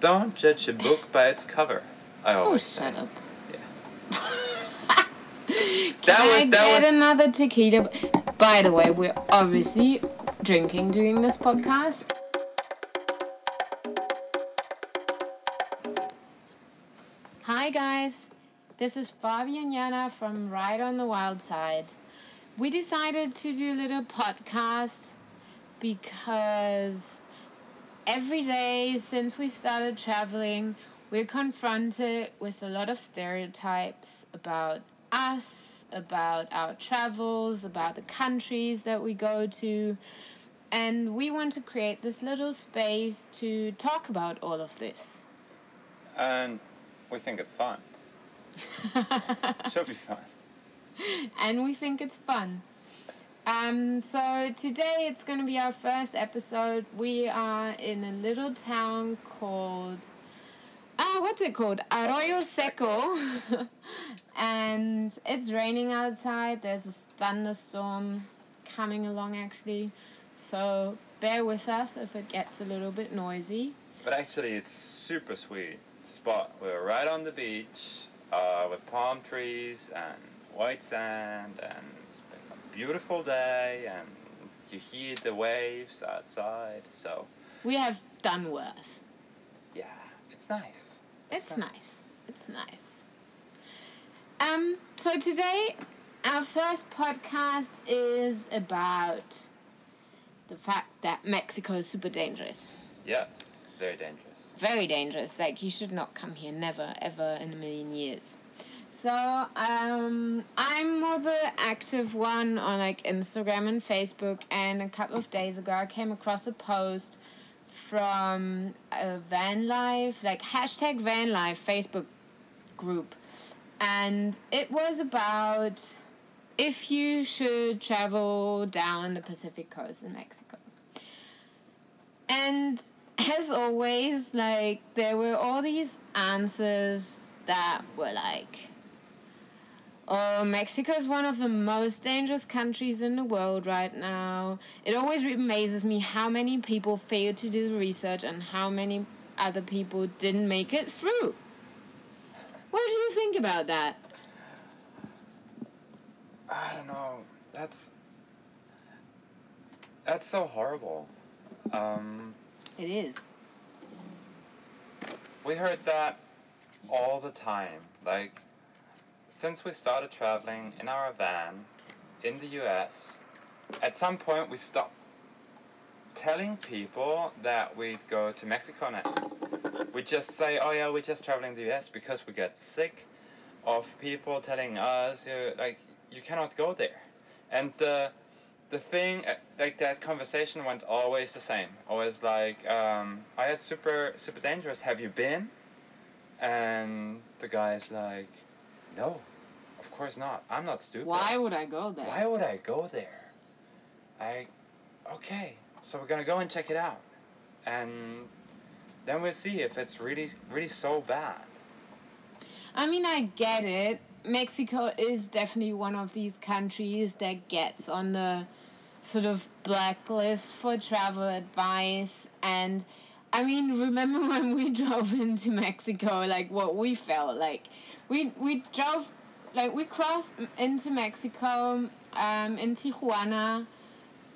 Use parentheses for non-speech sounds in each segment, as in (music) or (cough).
Don't judge a book by its cover. I Oh, always say. shut up. Yeah. (laughs) Can That was- I that get was- another tequila? By the way, we're obviously drinking during this podcast. Hi guys, this is Fabi and Jana from Ride on the Wild Side. We decided to do a little podcast because every day since we started traveling, we're confronted with a lot of stereotypes about us, about our travels, about the countries that we go to. And we want to create this little space to talk about all of this. And we think it's fun. (laughs) Should be fun. and we think it's fun. Um, so today it's going to be our first episode. We are in a little town called, ah, what's it called? Arroyo Seco. (laughs) and it's raining outside. There's a thunderstorm coming along actually. So bear with us if it gets a little bit noisy. But actually, it's super sweet spot. We're right on the beach uh, with palm trees and white sand, and beautiful day, and you hear the waves outside. So We have done worse. yeah, it's nice. It's nice. It's nice. Um, so today our first podcast is about the fact that Mexico is super dangerous. Yes, very dangerous. Very dangerous. Like you should not come here never ever in a million years. So, um, I'm more the active one on like Instagram and Facebook and a couple of days ago I came across a post from a van life, like hashtag van life Facebook group. And it was about if you should travel down the Pacific coast in Mexico. And (laughs) as always, like there were all these answers that were like, Oh, Mexico is one of the most dangerous countries in the world right now. It always amazes me how many people failed to do the research and how many other people didn't make it through. What do you think about that? I don't know. That's that's so horrible. Um, It is. we heard that all the time. Like since we started traveling in our van in the U.S., at some point we stopped telling people that we'd go to Mexico next. We just say, "Oh yeah, we're just traveling the U.S." because we get sick of people telling us, you like, you cannot go there. And the the thing, uh, like that conversation went always the same. Always like, um, "Oh, yeah, super super dangerous. Have you been?" And the guy's like, "No, of course not. I'm not stupid. Why would I go there? Why would I go there? I, okay, so we're gonna go and check it out, and then we'll see if it's really, really so bad. I mean, I get it. Mexico is definitely one of these countries that gets on the sort of blacklist for travel advice. And I mean, remember (laughs) when we drove into Mexico, like what we felt like? We, we drove, like, we crossed into Mexico um, in Tijuana.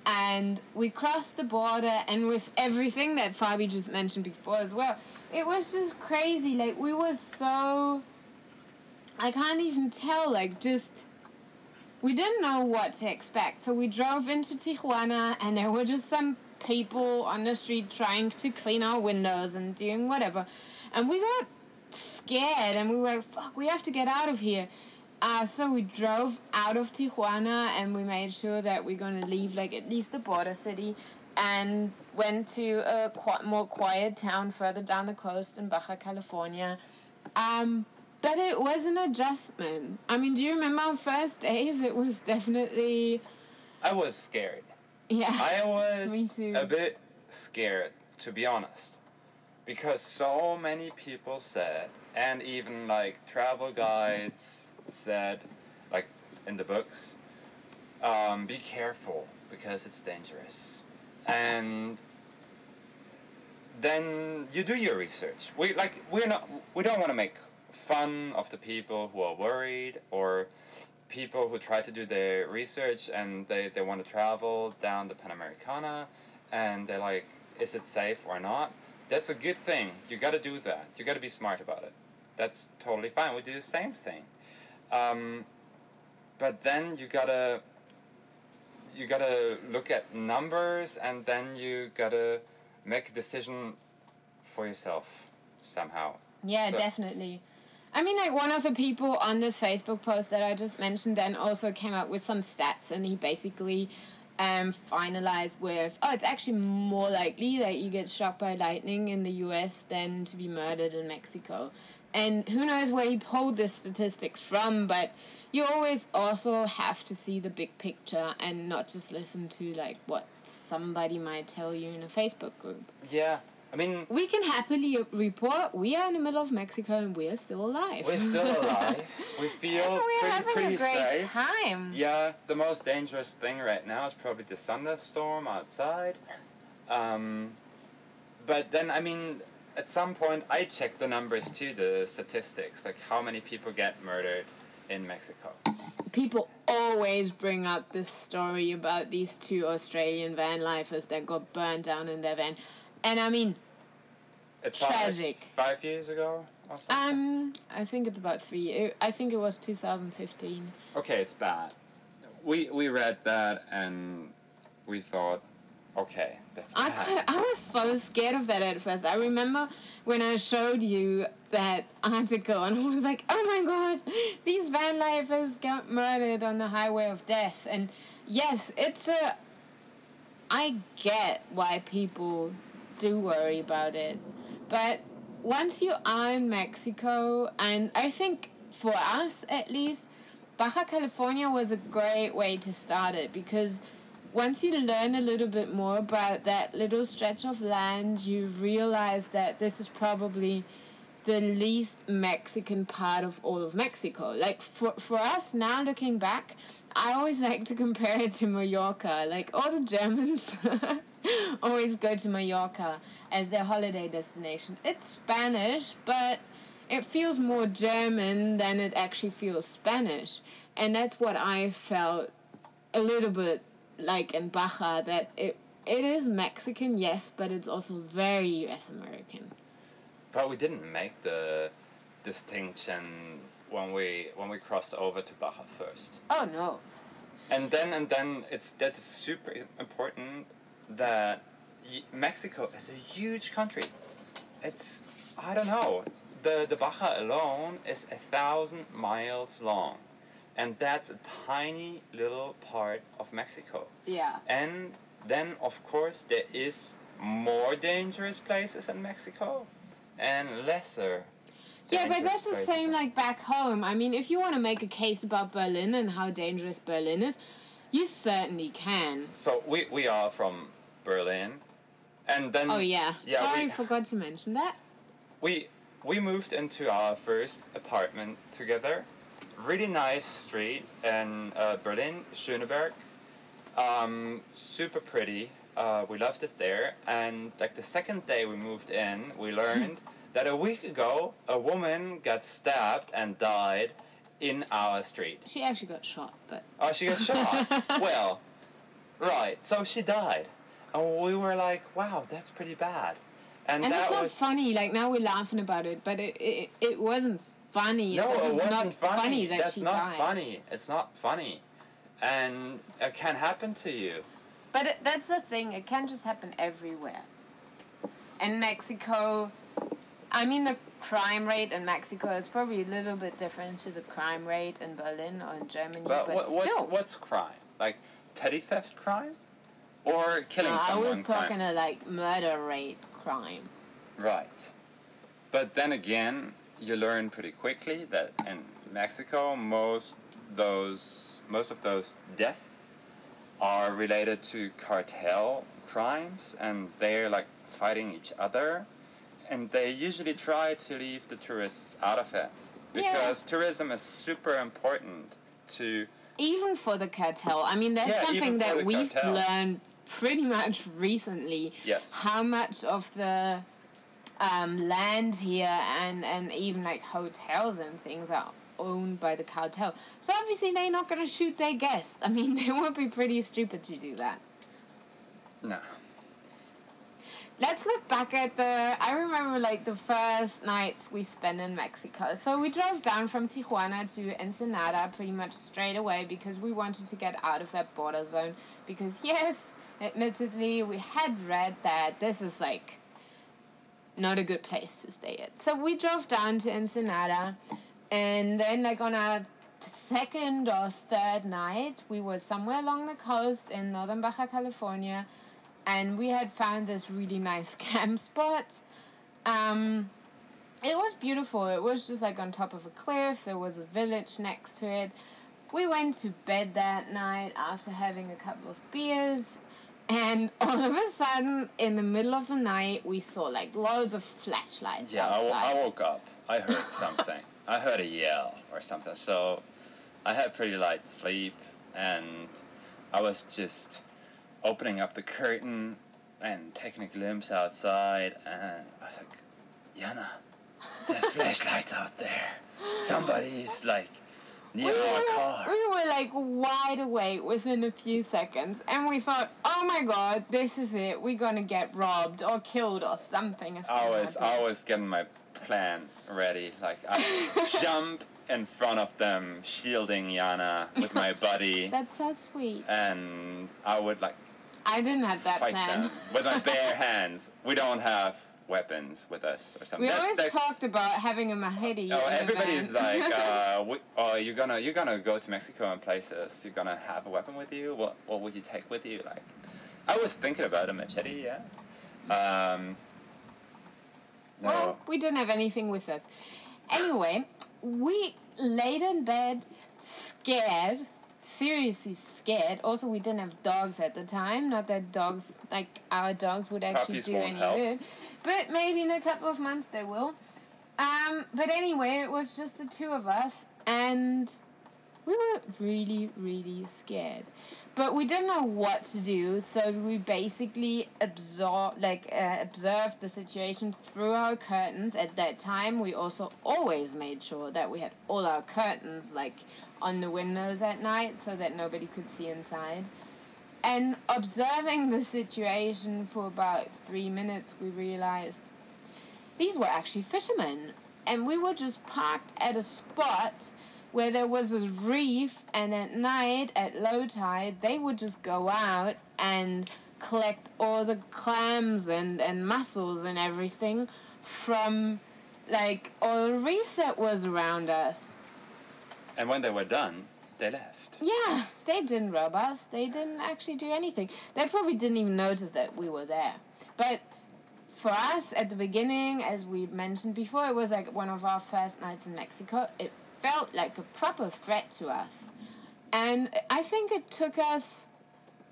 And we crossed the border, and with everything that Fabi just mentioned before as well, it was just crazy. Like, we were so I can't even tell, like, just. We didn't know what to expect. So we drove into Tijuana, and there were just some people on the street trying to clean our windows and doing whatever. And we got scared, and we were like, fuck, we have to get out of here. Uh, so we drove out of Tijuana, and we made sure that we're going to leave, like, at least the border city. And went to a qu- more quiet town further down the coast in Baja California. Um, but it was an adjustment. I mean, do you remember our first days? It was definitely, I was scared. Yeah. I (laughs) was a bit scared, to be honest, because so many people said, and even like travel guides said, like in the books, um, be careful because it's dangerous. And then you do your research. We like we're not we don't want to make fun of the people who are worried or people who try to do their research and they, they want to travel down the Panamericana and they're like, is it safe or not? That's a good thing. You got to do that. You got to be smart about it. That's totally fine. We do the same thing. Um, but then you gotta you gotta look at numbers and then you gotta make a decision for yourself somehow. Yeah, So- definitely. I mean, like one of the people on this Facebook post that I just mentioned then also came up with some stats, and he basically um, finalized with, oh, it's actually more likely that you get struck by lightning in the U.S. than to be murdered in Mexico. And who knows where he pulled the statistics from, but you always also have to see the big picture and not just listen to like what somebody might tell you in a Facebook group. Yeah, I mean We can happily report we are in the middle of Mexico and we're still alive. we're still (laughs) alive. We feel we're pretty having pretty a great safe. time. Yeah, the most dangerous thing right now is probably the thunderstorm outside. Um, but then, I mean, at some point, I checked the numbers too, the statistics, like how many people get murdered in Mexico. People always bring up this story about these two Australian van lifers that got burned down in their van. And I mean, It's Tragic. five years ago or something. um, I think it's about three. it- I think it was 2015. okay, it's bad. We we read that and we thought, okay, that's I, bad. cou- I was so scared of that at first. I remember when I showed you that (laughs) article and I was like, oh my god, these van lifers got murdered on the highway of death. And yes, it's a. I get why people do worry about it. But once you are in Mexico, and I think for us at least, Baja California was a great way to start it because once you learn a little bit more about that little stretch of land, you realize that this is probably the least Mexican part of all of Mexico. Like for for us now looking back, I always like to compare it to Mallorca. Like all the Germans (laughs) always go to Mallorca as their holiday destination. It's Spanish, but it feels more German than it actually feels Spanish. And that's what I felt a little bit like in Baja that it it is Mexican, yes, but it's also very US American. But we didn't make the distinction when we when we crossed over to Baja first. Oh no. And then and then it's that's super important that Mexico is a huge country. It's I don't know the the Baja alone is a thousand miles long, and that's a tiny little part of Mexico. Yeah. And then of course there is more dangerous places in Mexico, and lesser. Yeah, but that's the same like back home. I mean, if you want to make a case about Berlin and how dangerous Berlin is, you certainly can. So we we are from Berlin, and then Oh yeah. yeah Sorry, we, forgot to mention that. we we moved into our first apartment together. Really nice street in uh, Berlin, Schöneberg. Um, super pretty. Uh, we loved it there. And like the second day we moved in, we (laughs) learned that a week ago a woman got stabbed and died in our street. She actually got shot, but Oh, she got shot. (laughs) well, right. So she died, and we were like, "Wow, that's pretty bad." And, and that it's not was funny. Like now we're laughing about it, but it it, it wasn't funny. no, it's, it wasn't not funny. that That's she not died. funny. It's not funny, and it can happen to you. But it, that's the thing. It can just happen everywhere. In Mexico, I mean, the crime rate in Mexico is probably a little bit different to the crime rate in Berlin or in Germany, But, but, what, what's still. what's crime? Like petty theft crime, or killing No, I was talking crime? like murder rate crime. Right. But then again, you learn pretty quickly that in Mexico, most those most of those deaths are related to cartel crimes, and they're like fighting each other, and they usually try to leave the tourists out of it Yeah. because tourism is super important to Even for the cartel, I mean, that's Yeah, something that we've cartel. learned pretty much recently. Yes. How much of the um, land here and, and even like hotels and things are owned by the cartel. So obviously they're not going to shoot their guests. I mean, (laughs) they would be pretty stupid to do that. No. Let's look back at the. I remember like the first nights we spent in Mexico. So we drove down from Tijuana to Ensenada pretty much straight away because we wanted to get out of that border zone. Because, (laughs) yes, admittedly, we had read that this is like not a good place to stay at. So we drove down to Ensenada and then, like, on our second or third night, we were somewhere along the coast in northern Baja California and we had found this really nice (laughs) camp spot. Um, it was beautiful. It was just like on top of a cliff. There was a village next to it. We went to bed that night after having a couple of beers. And (laughs) all of a sudden, in the middle of the night, we saw like loads of flashlights. Yeah, I, outside. I woke up. I heard (laughs) something. I heard a yell or something. So I had pretty light sleep, and I was just opening up the curtain and taking a glimpse outside, and I was like, Yana, there's flashlights out there. Somebody's like near we our were, car. we were like wide awake within a few seconds, and we thought, "Oh my god, this is it. We're gonna get robbed or killed or something." I was happen." I was getting my plan ready. Like I (laughs) jump in front of them, shielding Yana with my buddy, (laughs) That's so sweet. and I would like I didn't have that fight plan. them with my bare (laughs) hands. We don't have weapons with us or something. We That's- always that's- talked about having a machete. Oh, everybody's like, (laughs) uh, we, oh, you're gonna you're gonna go to Mexico and places. You're gonna have a weapon with you. What what would you take with you? Like, I was thinking about a machete. Yeah. Um. No. Well, we didn't have anything with us. Anyway, we laid in bed, scared, seriously scared. Also, we didn't have dogs at the time. Not that dogs, like our dogs, would actually Puppies do any help. good. But maybe in a couple of months they will. Um, but anyway, it was just the two of us, and we were really, really scared. But we didn't know what to do, so we basically absor- like uh, observed the situation through our curtains. At that time, we also always made sure that we had all our curtains like on the windows at night, so that nobody could see inside. And observing the situation for about three minutes, we realized these were actually fishermen. And we were just parked at a spot where there was a reef, and at night, at low tide, they would just go out and collect all the clams and, and mussels and everything from like all the reef that was around us. And when they were done, they left. Yeah, they didn't rob us. They didn't actually do anything. They probably didn't even notice that we were there. But for us, at the beginning, as we mentioned before, it was like one of our first nights in Mexico. It felt like a proper threat to us. And I think it took us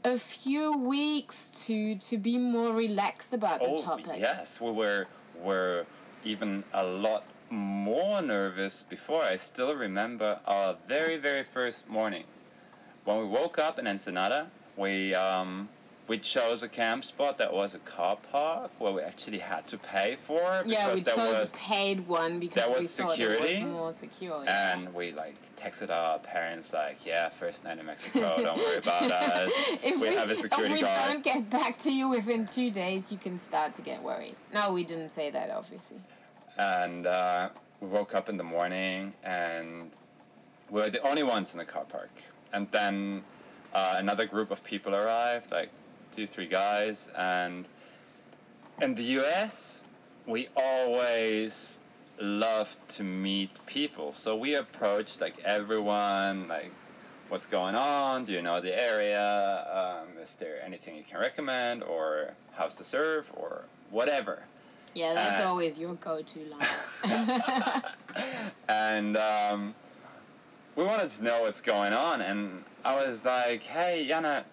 a few weeks to to be more relaxed about the Oh topic. yes, we were were even a lot more nervous before. I still remember our very very first morning when we woke up in Ensenada. We um, we chose a camp spot that was a car park where we actually had to pay for because Yeah, we chose was a paid one because there was we security, it was more secure. yeah. and we like texted our parents like, yeah, first night in Mexico, don't worry about (laughs) us. if we have a security if we guard. don't get back to you within two days, you can start to get worried. No, we didn't say that, obviously. And uh, we woke up in the morning and we were the only ones in the car park. And then uh, another group of people arrived like two three guys. And in the us we always love to meet people. So we approached like everyone like what's going on? Do you know the area? Um, is there anything you can recommend or house to serve or whatever Yeah, that's Uh, always your go-to line. (laughs) and um, we wanted to know what's going on. And I was like, "Hey, Yana,"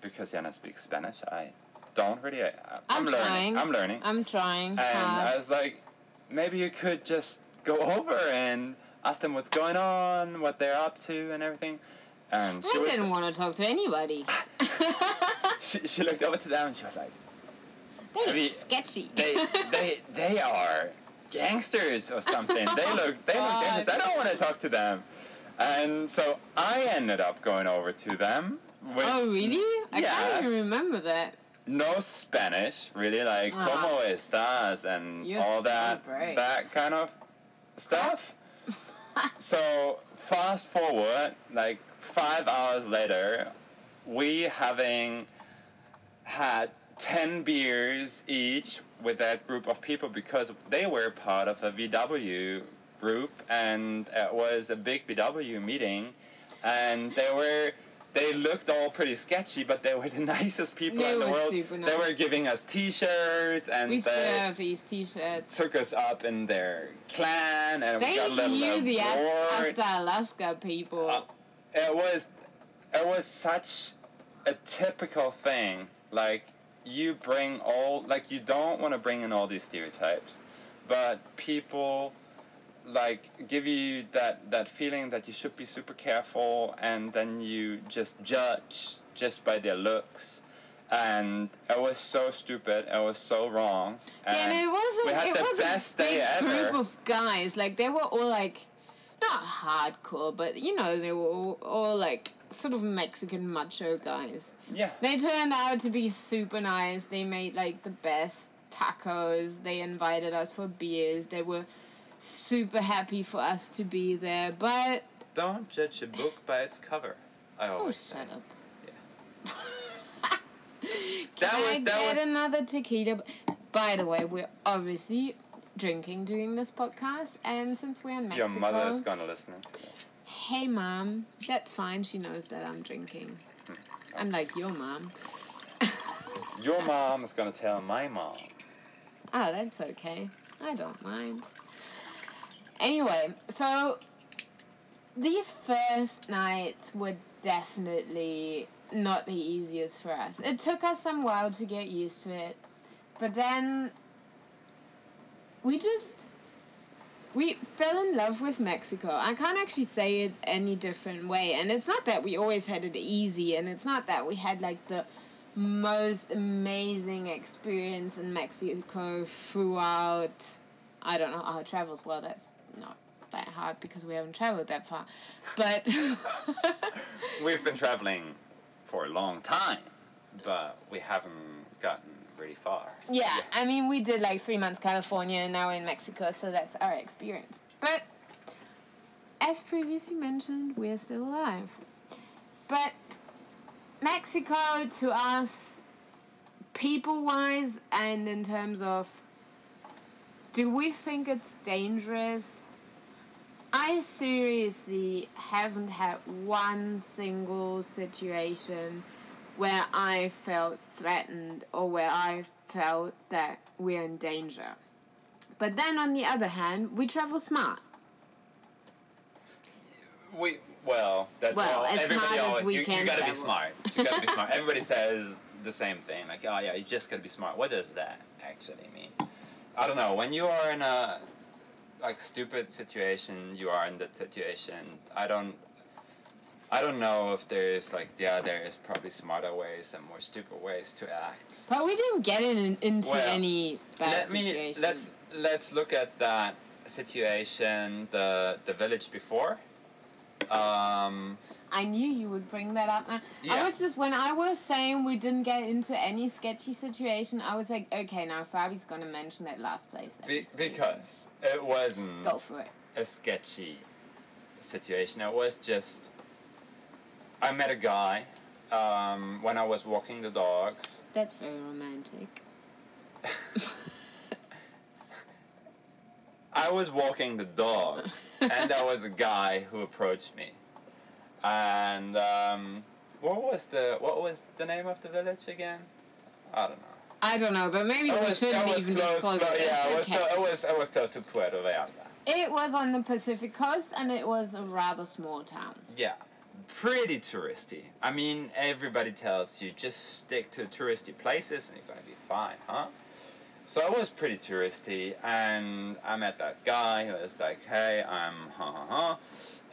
because Yana speaks Spanish. I don't really. I, I'm learning. trying. I'm learning. I'm trying and I was like, maybe you could just go over and ask them what's going on, what they're up to, and everything. And she I didn't want to talk to anybody. (laughs) she, she looked over to them and she was like, They I mean, sketchy. they (laughs) they they are gangsters or something. they look they look God. dangerous. I don't want to talk to them. And so I ended up going over to them. With oh really? I can't even remember that. No Spanish, really, like Ah. "Cómo estás" and You're all so that brave. that kind of stuff. (laughs) so fast forward, like five hours later, we having had ten beers each with that group of people because they were part of a VW group and it was a big VW meeting, and they were. They looked all pretty sketchy, but they were (laughs) the nicest people They in the world. super They were giving us T-shirts, and We they have these T-shirts. took us up in their clan, and we They got a little knew the Asta Alaska people. Uh, it was it was such a typical thing like you bring all like you don't want to bring in all these stereotypes but people like give you that that feeling that you should be super careful and then you just judge just by their looks and it was so stupid it was so wrong and it wasn't. we had it the was best day ever group of guys. Like they were all like, not hardcore, but you know they were all, all like sort of Mexican macho guys. Yeah They turned out to be super nice. They made like the best tacos. They invited us for beers. They were super happy for us to be there. But don't judge a book by its cover i oh, always say. shut up. Yeah. (laughs) Can That I was- that get was- another tequila? By the way, we're obviously drinking during this podcast, and since we're in Mexico, Your mother is gonna listen. hey mom, that's fine. She knows that I'm drinking. Unlike your mom. (laughs) Your mom is gonna tell my mom. Oh, that's okay. I don't mind. Anyway, so these first nights were definitely not the easiest for us. It took us some while to get used to it, but then we just we fell in love with Mexico. I can't actually say it any different way. And it's not that we always had it easy and it's not that we had like the most amazing experience in Mexico throughout I don't know our travels. Well, that's not that hard because we haven't traveled that far. But (laughs) We've been traveling for a long time, but we haven't gotten really far. Yeah, I mean, we did like three months California and now we're in Mexico, so that's our experience. But as previously mentioned, we're still alive. But Mexico to us, people wise, and in terms of do we think it's dangerous? I seriously haven't had one single situation where I felt threatened or where I felt that we're in danger. But then on the other hand, we travel smart. We well, that's Well, all. as Everybody smart as always, we you, can you gotta be smart. You gotta be smart. (laughs) Everybody says the same thing. Like, oh yeah, you just gotta be smart. What does that actually mean? I don't know. When you are in a like stupid situation, you are in that situation. I don't. I don't know if there's like yeah, there is probably smarter ways and more stupid ways to act. But we didn't get in, into Well, any bad Let me situation. let's let's look at that situation, the the village before. Um, I knew you would bring that up. I Yeah. was just when I was saying we didn't get into any sketchy situation. I was like, okay, now Fabi's gonna mention that last place. that be, we stayed in. because it wasn't go for it. a sketchy situation. It was just I met a guy um, when I was walking the dogs. That's very romantic. (laughs) I was walking the dogs, (laughs) and there was a guy who approached me, and um, what was the what was the name of the village again? I don't know. I don't know, but maybe It we was, shouldn't was even close, disclose it. yeah, it was, okay. it was it was close to Puerto Vallarta. It was on the Pacific coast, and it was a rather small town. Yeah, pretty touristy. I mean, everybody tells you just stick to touristy places and you're gonna be fine, huh? So it was pretty touristy, and I met that guy who was like, "Hey, I'm ha ha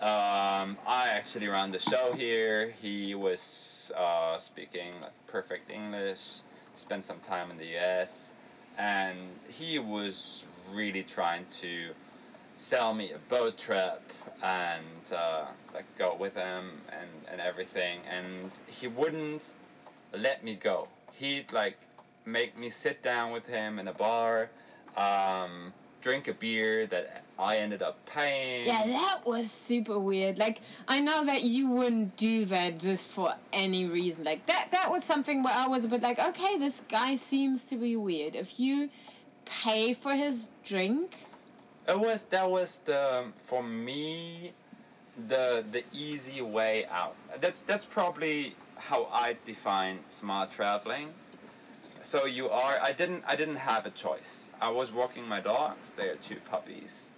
ha. Um, I actually run the show here." He was uh, speaking like perfect English. Spent some time in the U.S. and he was really trying to sell me a boat trip and uh, like go with him and, and everything and he wouldn't let me go he'd like make me sit down with him in a bar um, drink a beer that i ended up paying Yeah, that was super weird. Like I know that you wouldn't do that just for any reason. Like that that was something where I was a bit like, okay, this guy seems to be weird. If you pay for his drink, It was that was the for me the the easy way out. That's that's probably how I define smart traveling. So you are I didn't I didn't have a choice. I was walking my dogs, they are two puppies.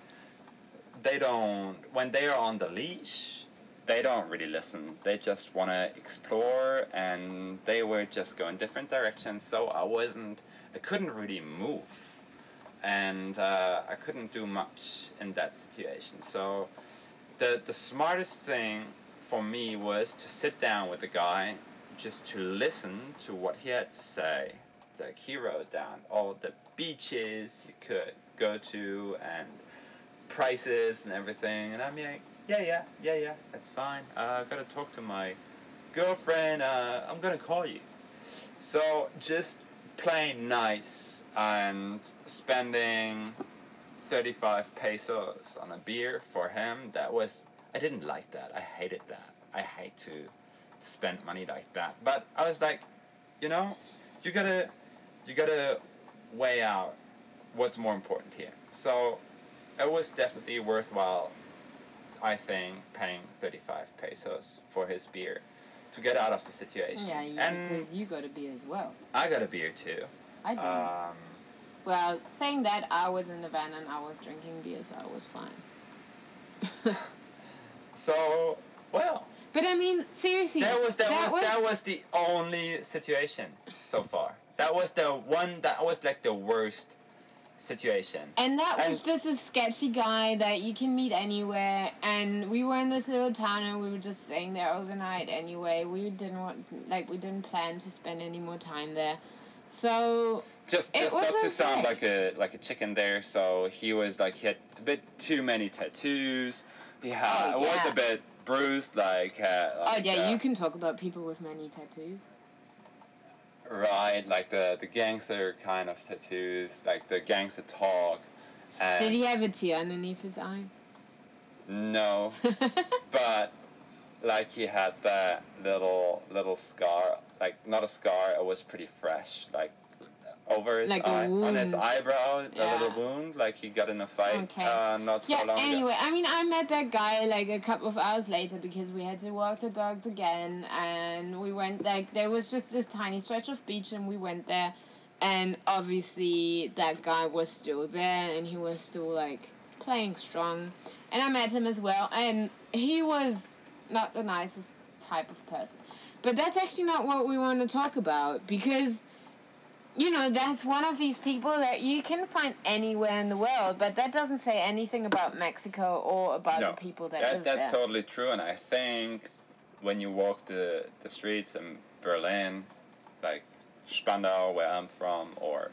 They don't when they are on the leash, they don't really listen. They just want to explore and they were just going different directions, so I wasn't I couldn't really move and uh, I couldn't do much in that situation. So the the smartest thing for me was to sit down with the guy, just to listen to what he had to say. Like he wrote down all the beaches you could go to and prices and everything, and I'm like, yeah, yeah, yeah, yeah, that's fine. Uh, I gotta talk to my girlfriend. Uh, I'm gonna call you. So just playing nice and spending 35 pesos on a beer for him, that was, I didn't like that. I hated that. I hate to spend money like that. But I was like, you know, you gotta, you gotta weigh out what's more important here. So it was definitely worthwhile, I think, paying 35 pesos for his beer to get out of the situation. yeah, you, and because you got a beer as well. I got a beer too. I didn't. Um, well, saying that, I was in the van and I was drinking beer, so I was fine. (laughs) so, well, But I mean, seriously, that was that, was, that was the only situation so far. That was the one that was like the worst situation. And that was And- just a sketchy guy that you can meet anywhere. And we were in this little town and we were just staying there overnight anyway. We didn't want, like, we didn't plan to spend any more time there. So, Just just not to sound like a like a chicken there. So he was like he had a bit too many tattoos. He had Oh, was a bit bruised. Like, uh, oh yeah, uh, you can talk about people with many tattoos. right like the the gangster kind of tattoos, like the gangster talk. And Did he have a tear underneath his eye? No, (laughs) but like he had that little little scar, like not a scar. It was pretty fresh, like over his Like a eye, on his eyebrow, the Yeah. little wound, like he got in a fight Okay. uh, not Yeah, so long anyway, ago. I mean, I met that guy like a couple of hours later because we had to walk the dogs again, and we went like there was just this tiny stretch of beach, and we went there, and obviously that guy was still there, and he was still like playing strong, and I met him as well, and he was not the nicest type of person, but that's actually not what we want to talk about because you know, that's one of these people that you can find anywhere in the world, but that doesn't say anything about Mexico or about No, the people that, that, live that's there. That's totally true, and I think when you walk the the streets in Berlin, like Spandau, where I'm from, or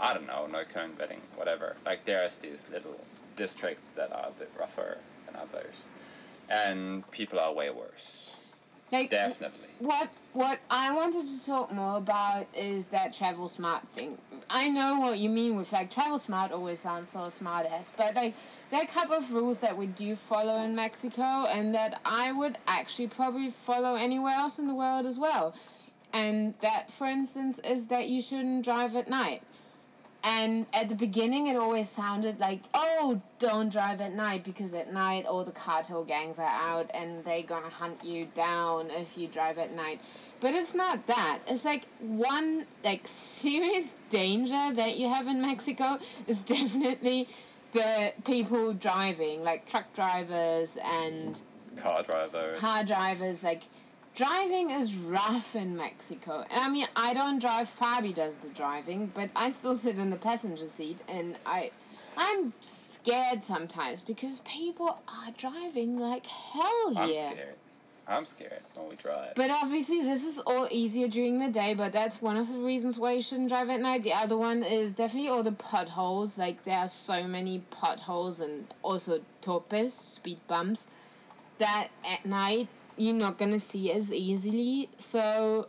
I don't know, Neukölln, Wedding, whatever. Like there's these little districts that are a bit rougher than others, and people are way worse. Like Definitely. what what I wanted to talk more about is that travel smart thing. I know what you mean with like travel smart always sounds so smart ass, but like there are a couple of rules that we do follow in Mexico and that I would actually probably follow anywhere else in the world as well. And that for instance is that you shouldn't drive at night. And at the beginning, it always sounded like, oh, don't drive at night because at night all the cartel gangs are out and they're gonna hunt you down if you drive at night. But it's not that. It's like one like serious danger that you have in Mexico is definitely the people driving, like truck drivers and Car drivers. car drivers like driving is rough in Mexico. And I mean, I don't drive. Fabi does the driving, but I still sit in the passenger seat, and I, I'm scared sometimes because people are driving like hell I'm scared. I'm scared when we drive. But obviously, this is all easier during the day, but that's one of the reasons why you shouldn't drive at night. The other one is definitely all the potholes. Like, there are so many potholes and also topes, speed bumps, that at night you're not gonna see as easily. So,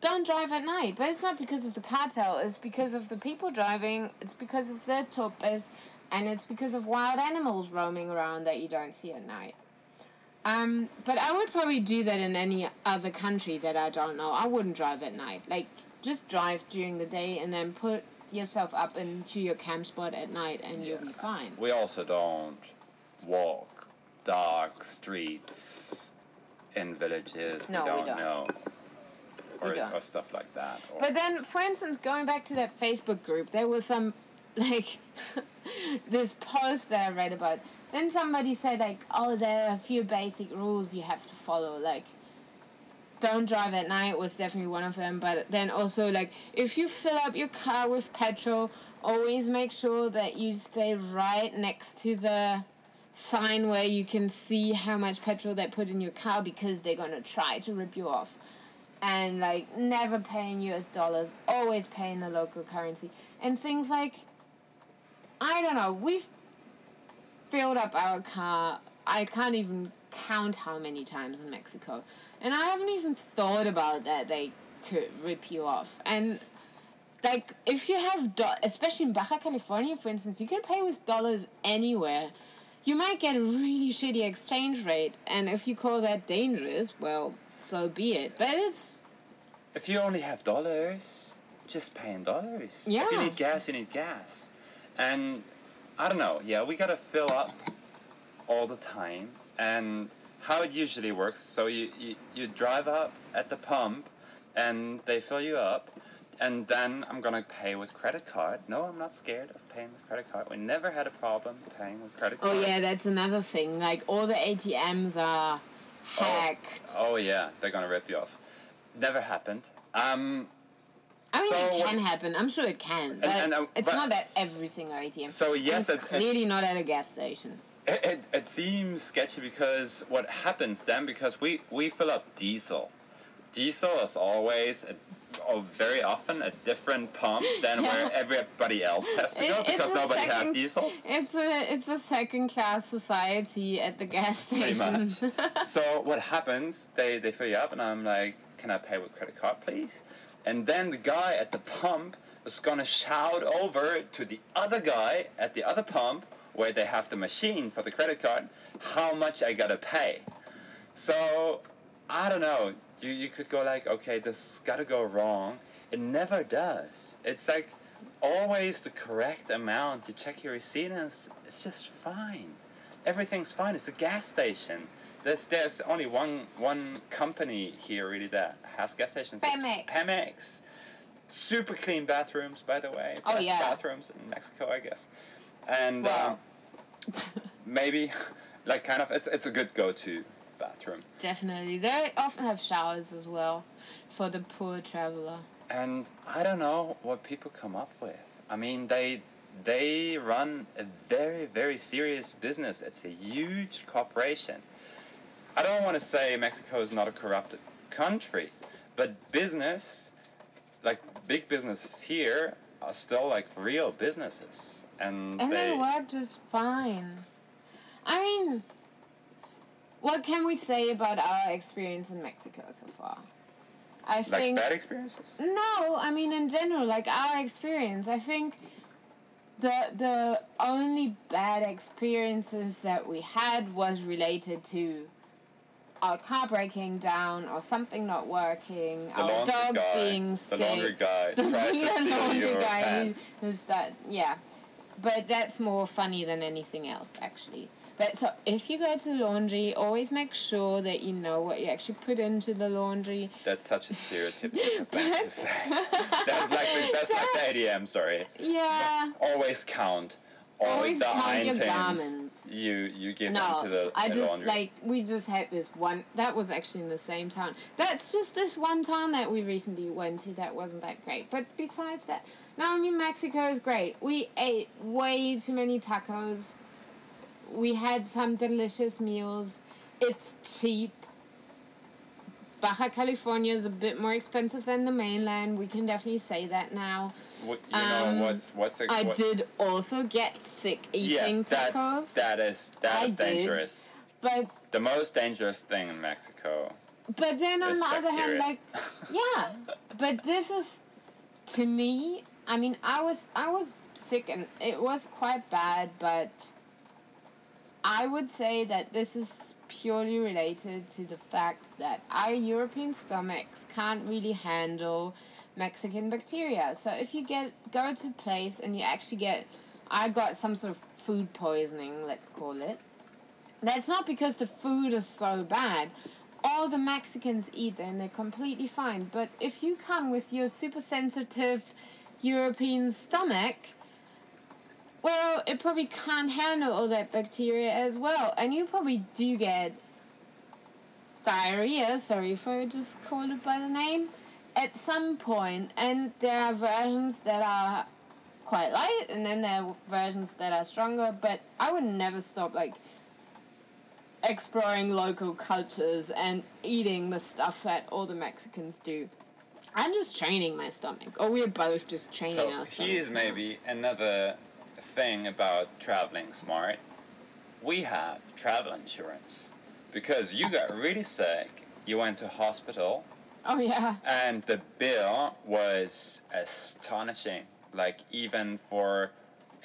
don't drive at night. But it's not because of the cartel, it's because of the people driving, it's because of the topes, and it's because of wild animals roaming around that you don't see at night. Um, but I would probably do that in any other country that I don't know. I wouldn't drive at night. Like, just drive during the day and then put yourself up into your camp spot at night and you'll be fine. We also don't walk dark streets in villages No, we we don't, don't. know. We Or, don't. or stuff like that. But then, for instance, going back to that Facebook group, there was some, (laughs) like, (laughs) this post that I read about. Then somebody said, like, oh, there are a few basic rules you have to follow. Like, don't drive at night was definitely one of them. But then also, like, if you fill up your car with petrol, always make sure that you stay right next to the sign where you can see how much petrol they put in your car because they're to try to rip you off and like never pay in US dollars, always pay in the local currency, and things like I don't know, we've filled up our car. I can't even count how many times in Mexico, and I haven't even thought about that they could rip you off. And like if you have, do- especially in Baja California, for instance, you can pay with dollars anywhere. You might get a really shitty exchange rate, and if you call that dangerous, well, so be it. But it's if you only have dollars, just pay in dollars. If you need gas, you need gas. And I don't know, yeah, we gotta fill up all the time. And how it usually works, so you, you, you drive up at the pump and they fill you up. And then I'm gonna pay with credit card. No, I'm not scared of paying with credit card. We never had a problem paying with credit card. oh yeah, that's another thing. Like all the ATMs are hacked. Oh yeah, they're gonna rip you off. Never happened. Um, I mean, so it can happen. I'm sure it can, but and, uh, it's but- not at every single ATM. So, yes, And it- it- clearly not at a gas station. It, it, it seems sketchy because what happens then because we, we fill up diesel. Diesel is always a, very often a different pump (laughs) than Yeah. where everybody else has to go It- it's because nobody has second- diesel. It's a it's a second class society at the gas Pretty station. (laughs) so what happens? They they fill you up and I'm like, can I pay with credit card, please? And then the guy at the pump is gonna shout over to the other guy at the other pump where they have the machine for the credit card how much I gotta pay. So I don't know. You you could go like, okay, this gotta go wrong. It never does. It's like always the correct amount. You check your receipt and it's, it's just fine. Everything's fine. It's a gas station. There's there's only one one company here really that has gas stations. Pemex. Pemex. Super clean bathrooms, by the way. Oh, Best yeah. Bathrooms in Mexico, I guess. And Wow. um, maybe, (laughs) like, kind of, it's it's a good go-to bathroom. Definitely, they often have showers as well for the poor traveler. And I don't know what people come up with. I mean, they they run a very very serious business. It's a huge corporation. I don't want to say Mexico is not a corrupted country, but business, like big businesses here, are still like real businesses, and, And they they work just fine. I mean, what can we say about our experience in Mexico so far? I like think bad experiences. no, I mean in general, like our experience. I think the the only bad experiences that we had was related to our car breaking down or something not working, The our dogs guy, being the laundry guy (laughs) the tried laundry guy who, who's that yeah but that's more funny than anything else actually but so if you go to the laundry always make sure that you know what you actually put into the laundry That's such a stereotypical (laughs) thing to say. That's like the, that's like the ATM story. yeah Always count all Always the count your items garments. you you give no into the, i the just laundry. like we just had this one that was actually in the same town that's just this one town that we recently went to that wasn't that great but besides that no i mean mexico is great we ate way too many tacos we had some delicious meals it's cheap Baja California is a bit more expensive than the mainland. We can definitely say that now. What, you Um, know what's what's a, I what, did also get sick eating Yes, that's tacos, that is that I is did. dangerous. but The most dangerous thing in Mexico but then on the other hand, like yeah, (laughs) but this is to me. I mean, I was I was sick and it was quite bad, but I would say that this is purely related to the fact that our European stomachs can't really handle Mexican bacteria. So if you get go to a place and you actually get, I got some sort of food poisoning, let's call it. That's not because the food is so bad. All the Mexicans eat and they're completely fine. But if you come with your super sensitive European stomach, well, it probably can't handle all that bacteria as well. And you probably do get diarrhea, sorry if I just call it by the name, at some point. And there are versions that are quite light, and then there are versions that are stronger. But I would never stop, like, exploring local cultures and eating the stuff that all the Mexicans do. I'm just training my stomach, or we're both just training So our stomachs. here's maybe another thing about traveling smart. We have travel insurance because you got really sick. You went to hospital, Oh yeah. and the bill was astonishing. Like even for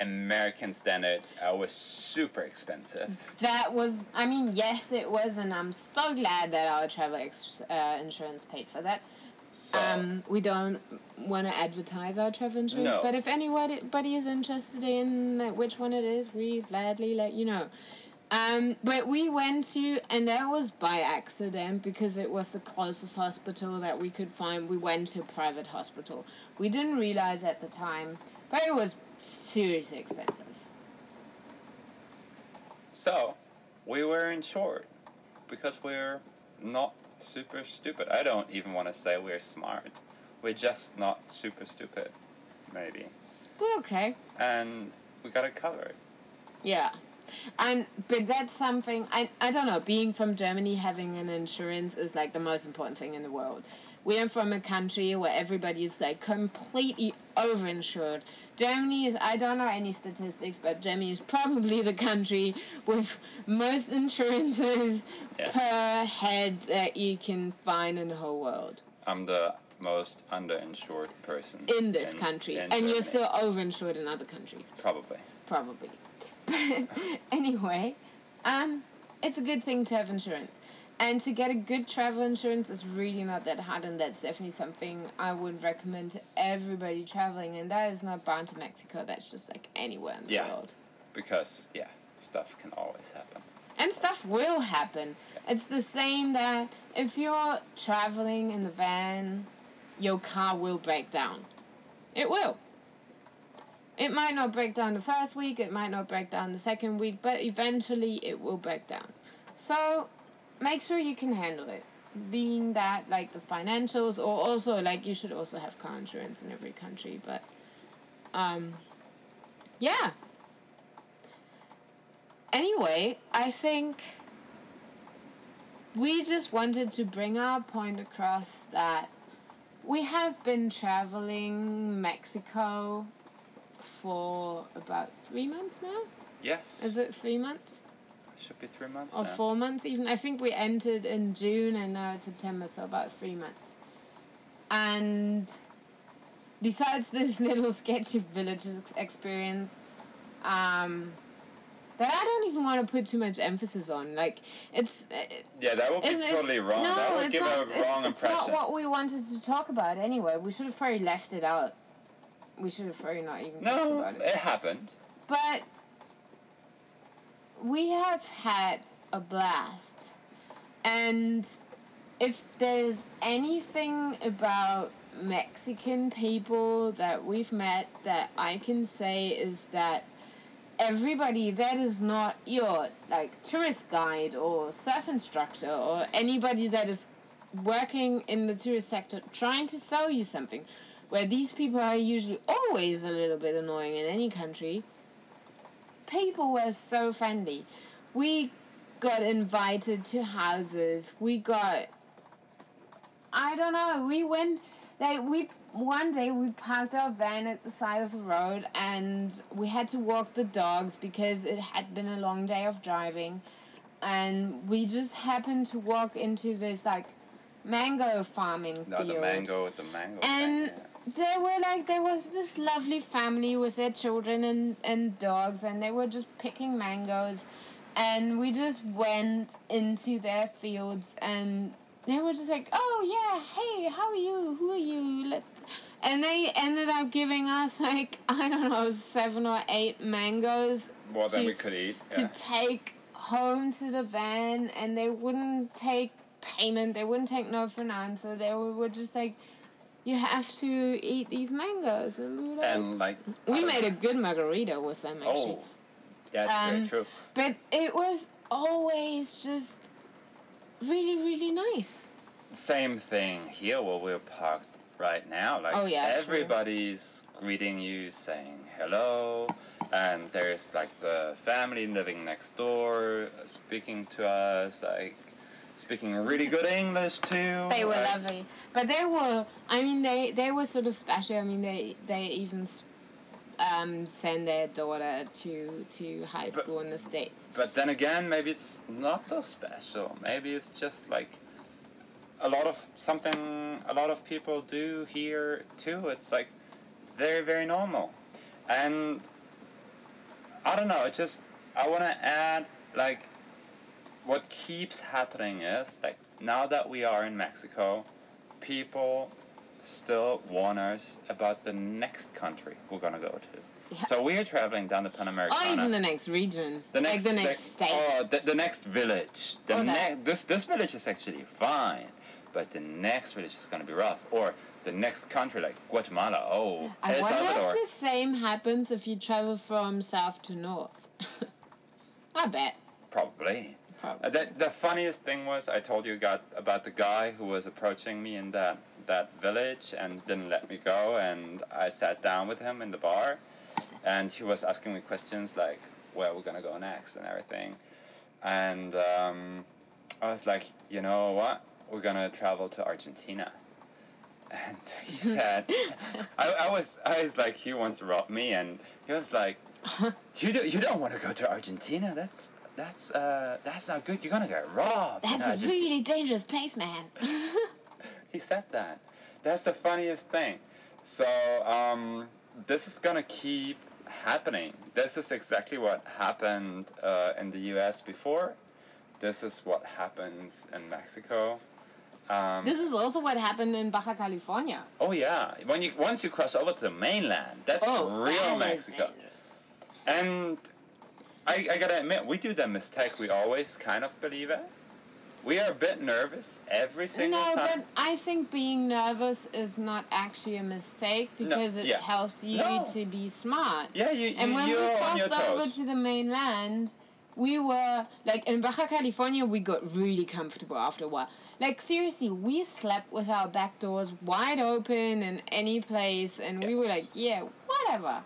American standards, it was super expensive. That was, I mean, yes, it was, and I'm so glad that our travel ex- uh, insurance paid for that. Um, we don't want to advertise our travel insurance, No. but if anybody is interested in which one it is, we gladly let you know. Um, but we went to, and that was by accident because it was the closest hospital that we could find. We went to a private hospital. We didn't realize at the time, but it was seriously expensive. So, we were insured because we're not super stupid. I don't even want to say we're smart. We're just not super stupid, maybe. But okay. And we got it covered. Yeah. And but that's something I I don't know, being from Germany having an insurance is like the most important thing in the world. We are from a country where everybody is like completely overinsured. Germany is I don't know any statistics, but Germany is probably the country with most insurances Yeah. per head that you can find in the whole world. I'm the most underinsured person In this country. in and you're still overinsured in other countries. probably. Probably. (laughs) But anyway, um, it's a good thing to have insurance. And to get a good travel insurance is really not that hard, and that's definitely something I would recommend to everybody traveling. And that is not bound to Mexico, that's just like anywhere in the Yeah. world. Because yeah, stuff can always happen. And stuff will happen. It's the same that if you're traveling in the van, your car will break down. It will. It might not break down the first week, it might not break down the second week, but eventually it will break down. So make sure you can handle it. Being that like the financials or also like you should also have car insurance in every country, but um yeah. Anyway, I think we just wanted to bring our point across that we have been traveling Mexico for about three months now. Yes. Is it three months Should be three months or now. four months? Even I think we entered in June and now it's September, so about three months. And besides this (laughs) little sketchy village experience, um, that I don't even want to put too much emphasis on. Like it's. It, Yeah, that would be it's- totally it's- wrong. No, that would give not, a it's- wrong it's impression. not what we wanted to talk about anyway. We should have probably left it out. We should have probably not even talked no, about it. it happened. But we have had a blast. And if there's anything about Mexican people that we've met that I can say is that everybody that is not your like tourist guide or surf instructor or anybody that is working in the tourist sector trying to sell you something where these people are usually always a little bit annoying in any country people were so friendly we got invited to houses we got I don't know. We went. Like we one day we parked our van at the side of the road and we had to walk the dogs because it had been a long day of driving, and we just happened to walk into this like mango farming No, field. the mango, the mango. And thing, there were like there was this lovely family with their children and, and dogs and they were just picking mangoes and we just went into their fields and they were just like oh yeah hey how are you who are you Let and they ended up giving us like (laughs) i don't know seven or eight mangoes. More than to- we could eat. to Yeah. take home to the van and they wouldn't take payment they wouldn't take no for an answer they were, were just like you have to eat these mangoes and we like And like. we made a good margarita with them actually Oh, that's Um, very true. but it was always just really really nice Same thing here where we're parked right now. Like Oh, yeah, true. everybody's greeting you, saying hello, and there's like the family living next door, uh, speaking to us, like speaking really good English too. they were like- lovely but they were i mean they they were sort of special i mean they they even um, send their daughter to to high But- school in the states But then again, maybe it's not so special. Maybe it's just like a lot of something a lot of people do here too. It's like very very normal, and I don't know. It just I want to add like what keeps happening is like now that we are in Mexico, people still warn us about the next country we're gonna go to. Yeah. So we are traveling down the Panamericana. or even the next region The next, like the the- next state Oh, the, the next village. The Oh, that- ne- this this village is actually fine, but the next village is gonna be rough. Or the next country like Guatemala. Oh, I El wonder Salvador. if the same happens if you travel from south to north. (laughs) I bet. Probably. Uh, the, the funniest thing was I told you got about the guy who was approaching me in that that village and didn't let me go, and I sat down with him in the bar, and he was asking me questions like where we're gonna go next and everything, and um, I was like, you know what, we're gonna travel to Argentina. (laughs) And he (laughs) said, I, I was I was like he wants to rob me, and he was like, you (laughs) do, you don't want to go to Argentina. That's that's uh that's not good. You're gonna get robbed. That's a Argentina." really dangerous place, man. (laughs) He said that. That's the funniest thing. So um, this is gonna keep happening. This is exactly what happened uh, in the U.S. before. This is what happens in Mexico. Um, this is also what happened in Baja California. oh yeah, when you once you cross over to the mainland, that's Oh, real that Mexico. And I, I gotta admit, we do the mistake. We always kind of believe it. We are a bit nervous every single time. No, time. but I think being nervous is not actually a mistake because it yeah. helps you No. to be smart. yeah, you, you, And when we you're on your crossed over to the mainland, we were like in Baja California. We got really comfortable after a while. Like seriously, we slept with our back doors wide open in any place, and we were like, yeah, whatever.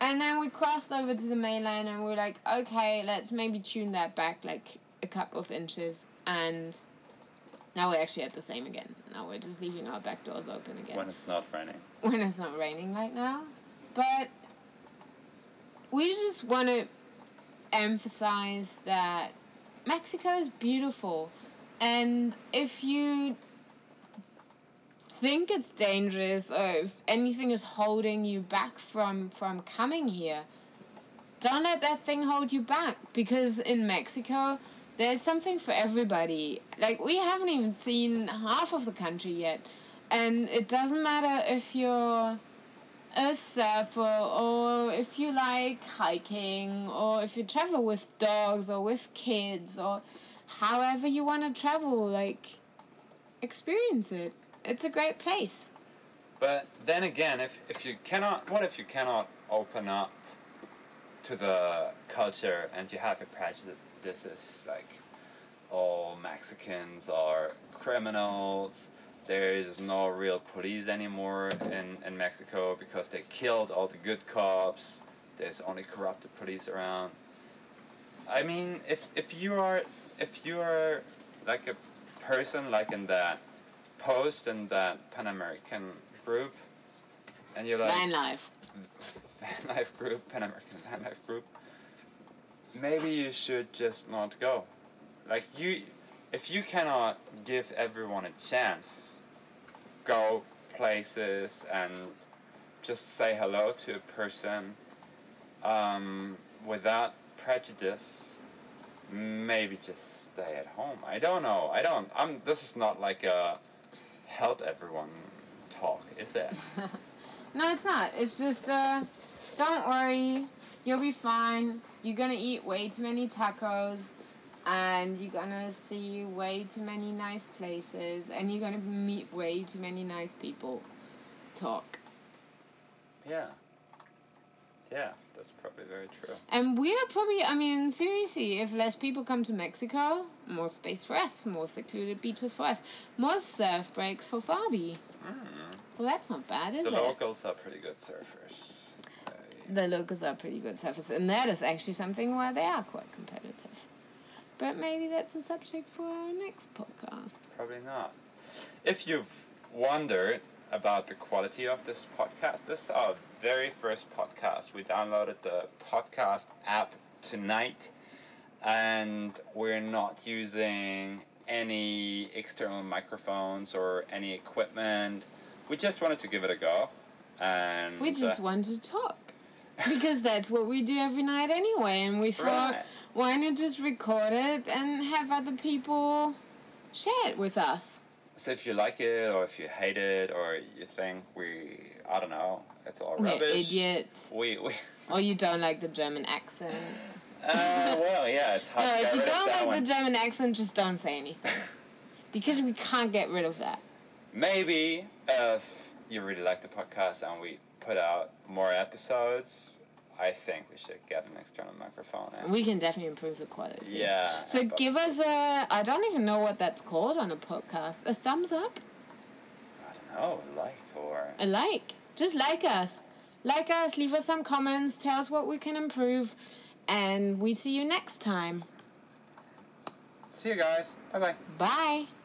And then we crossed over to the mainland, and we are like, okay, let's maybe tune that back like a couple of inches, and now we're actually at the same again. Now we're just leaving our back doors open again when it's not raining. when it's not raining right now. But we just want to emphasize that Mexico is beautiful. And if you think it's dangerous or if anything is holding you back from, from coming here, don't let that thing hold you back because in Mexico, there's something for everybody. Like, we haven't even seen half of the country yet. And it doesn't matter if you're a surfer or if you like hiking or if you travel with dogs or with kids or however you want to travel, like, experience it. It's a great place. But then again, if, if you cannot, what if you cannot open up to the culture and you have a prejudice? This is like all Mexicans are criminals, there is no real police anymore in, in Mexico because they killed all the good cops, there's only corrupted police around. I mean, if, if you are if you are like a person like in that, post in that Pan American group, and you're like Van life. Van Life group, Pan American (laughs) Van Life group, maybe you should just not go. Like you, if you cannot give everyone a chance, go places and just say hello to a person um, without prejudice. Maybe just stay at home. I don't know. I don't. I'm. This is not like a help everyone talk, is it? (laughs) No, it's not. It's just uh, don't worry. You'll be fine. You're gonna eat way too many tacos, and you're gonna see way too many nice places, and you're gonna meet way too many nice people. Talk. Yeah. Yeah, that's probably very true. And we're probably, I mean, seriously, if less people come to Mexico, more space for us, more secluded beaches for us, more surf breaks for Fabi. Mm. So that's not bad, is The it? The locals are pretty good surfers. The locals are pretty good surfers, and that is actually something where they are quite competitive. But maybe that's a subject for our next podcast. Probably not. If you've wondered about the quality of this podcast, this is our very first podcast. We downloaded the podcast app tonight, and we're not using any external microphones or any equipment. We just wanted to give it a go, and We just uh, want to talk. (laughs) Because that's what we do every night anyway, and we thought, Right. why not just record it and have other people share it with us? So if you like it, or if you hate it, or you think we, I don't know, it's all We're rubbish. idiots. We we. (laughs) Or you don't like the German accent. Uh, well, yeah, it's (laughs) hard No, if you don't like one. the German accent, just don't say anything. (laughs) because we can't get rid of that. Maybe if you really like the podcast and we put out more episodes, I think we should get an external microphone. And We can definitely improve the quality. yeah. So give us a, I don't even know what that's called on a podcast. A thumbs up? I don't know, a like or A like. Just like us. Like us, leave us some comments, tell us what we can improve, and we see you next time. see you guys. Bye bye. Bye.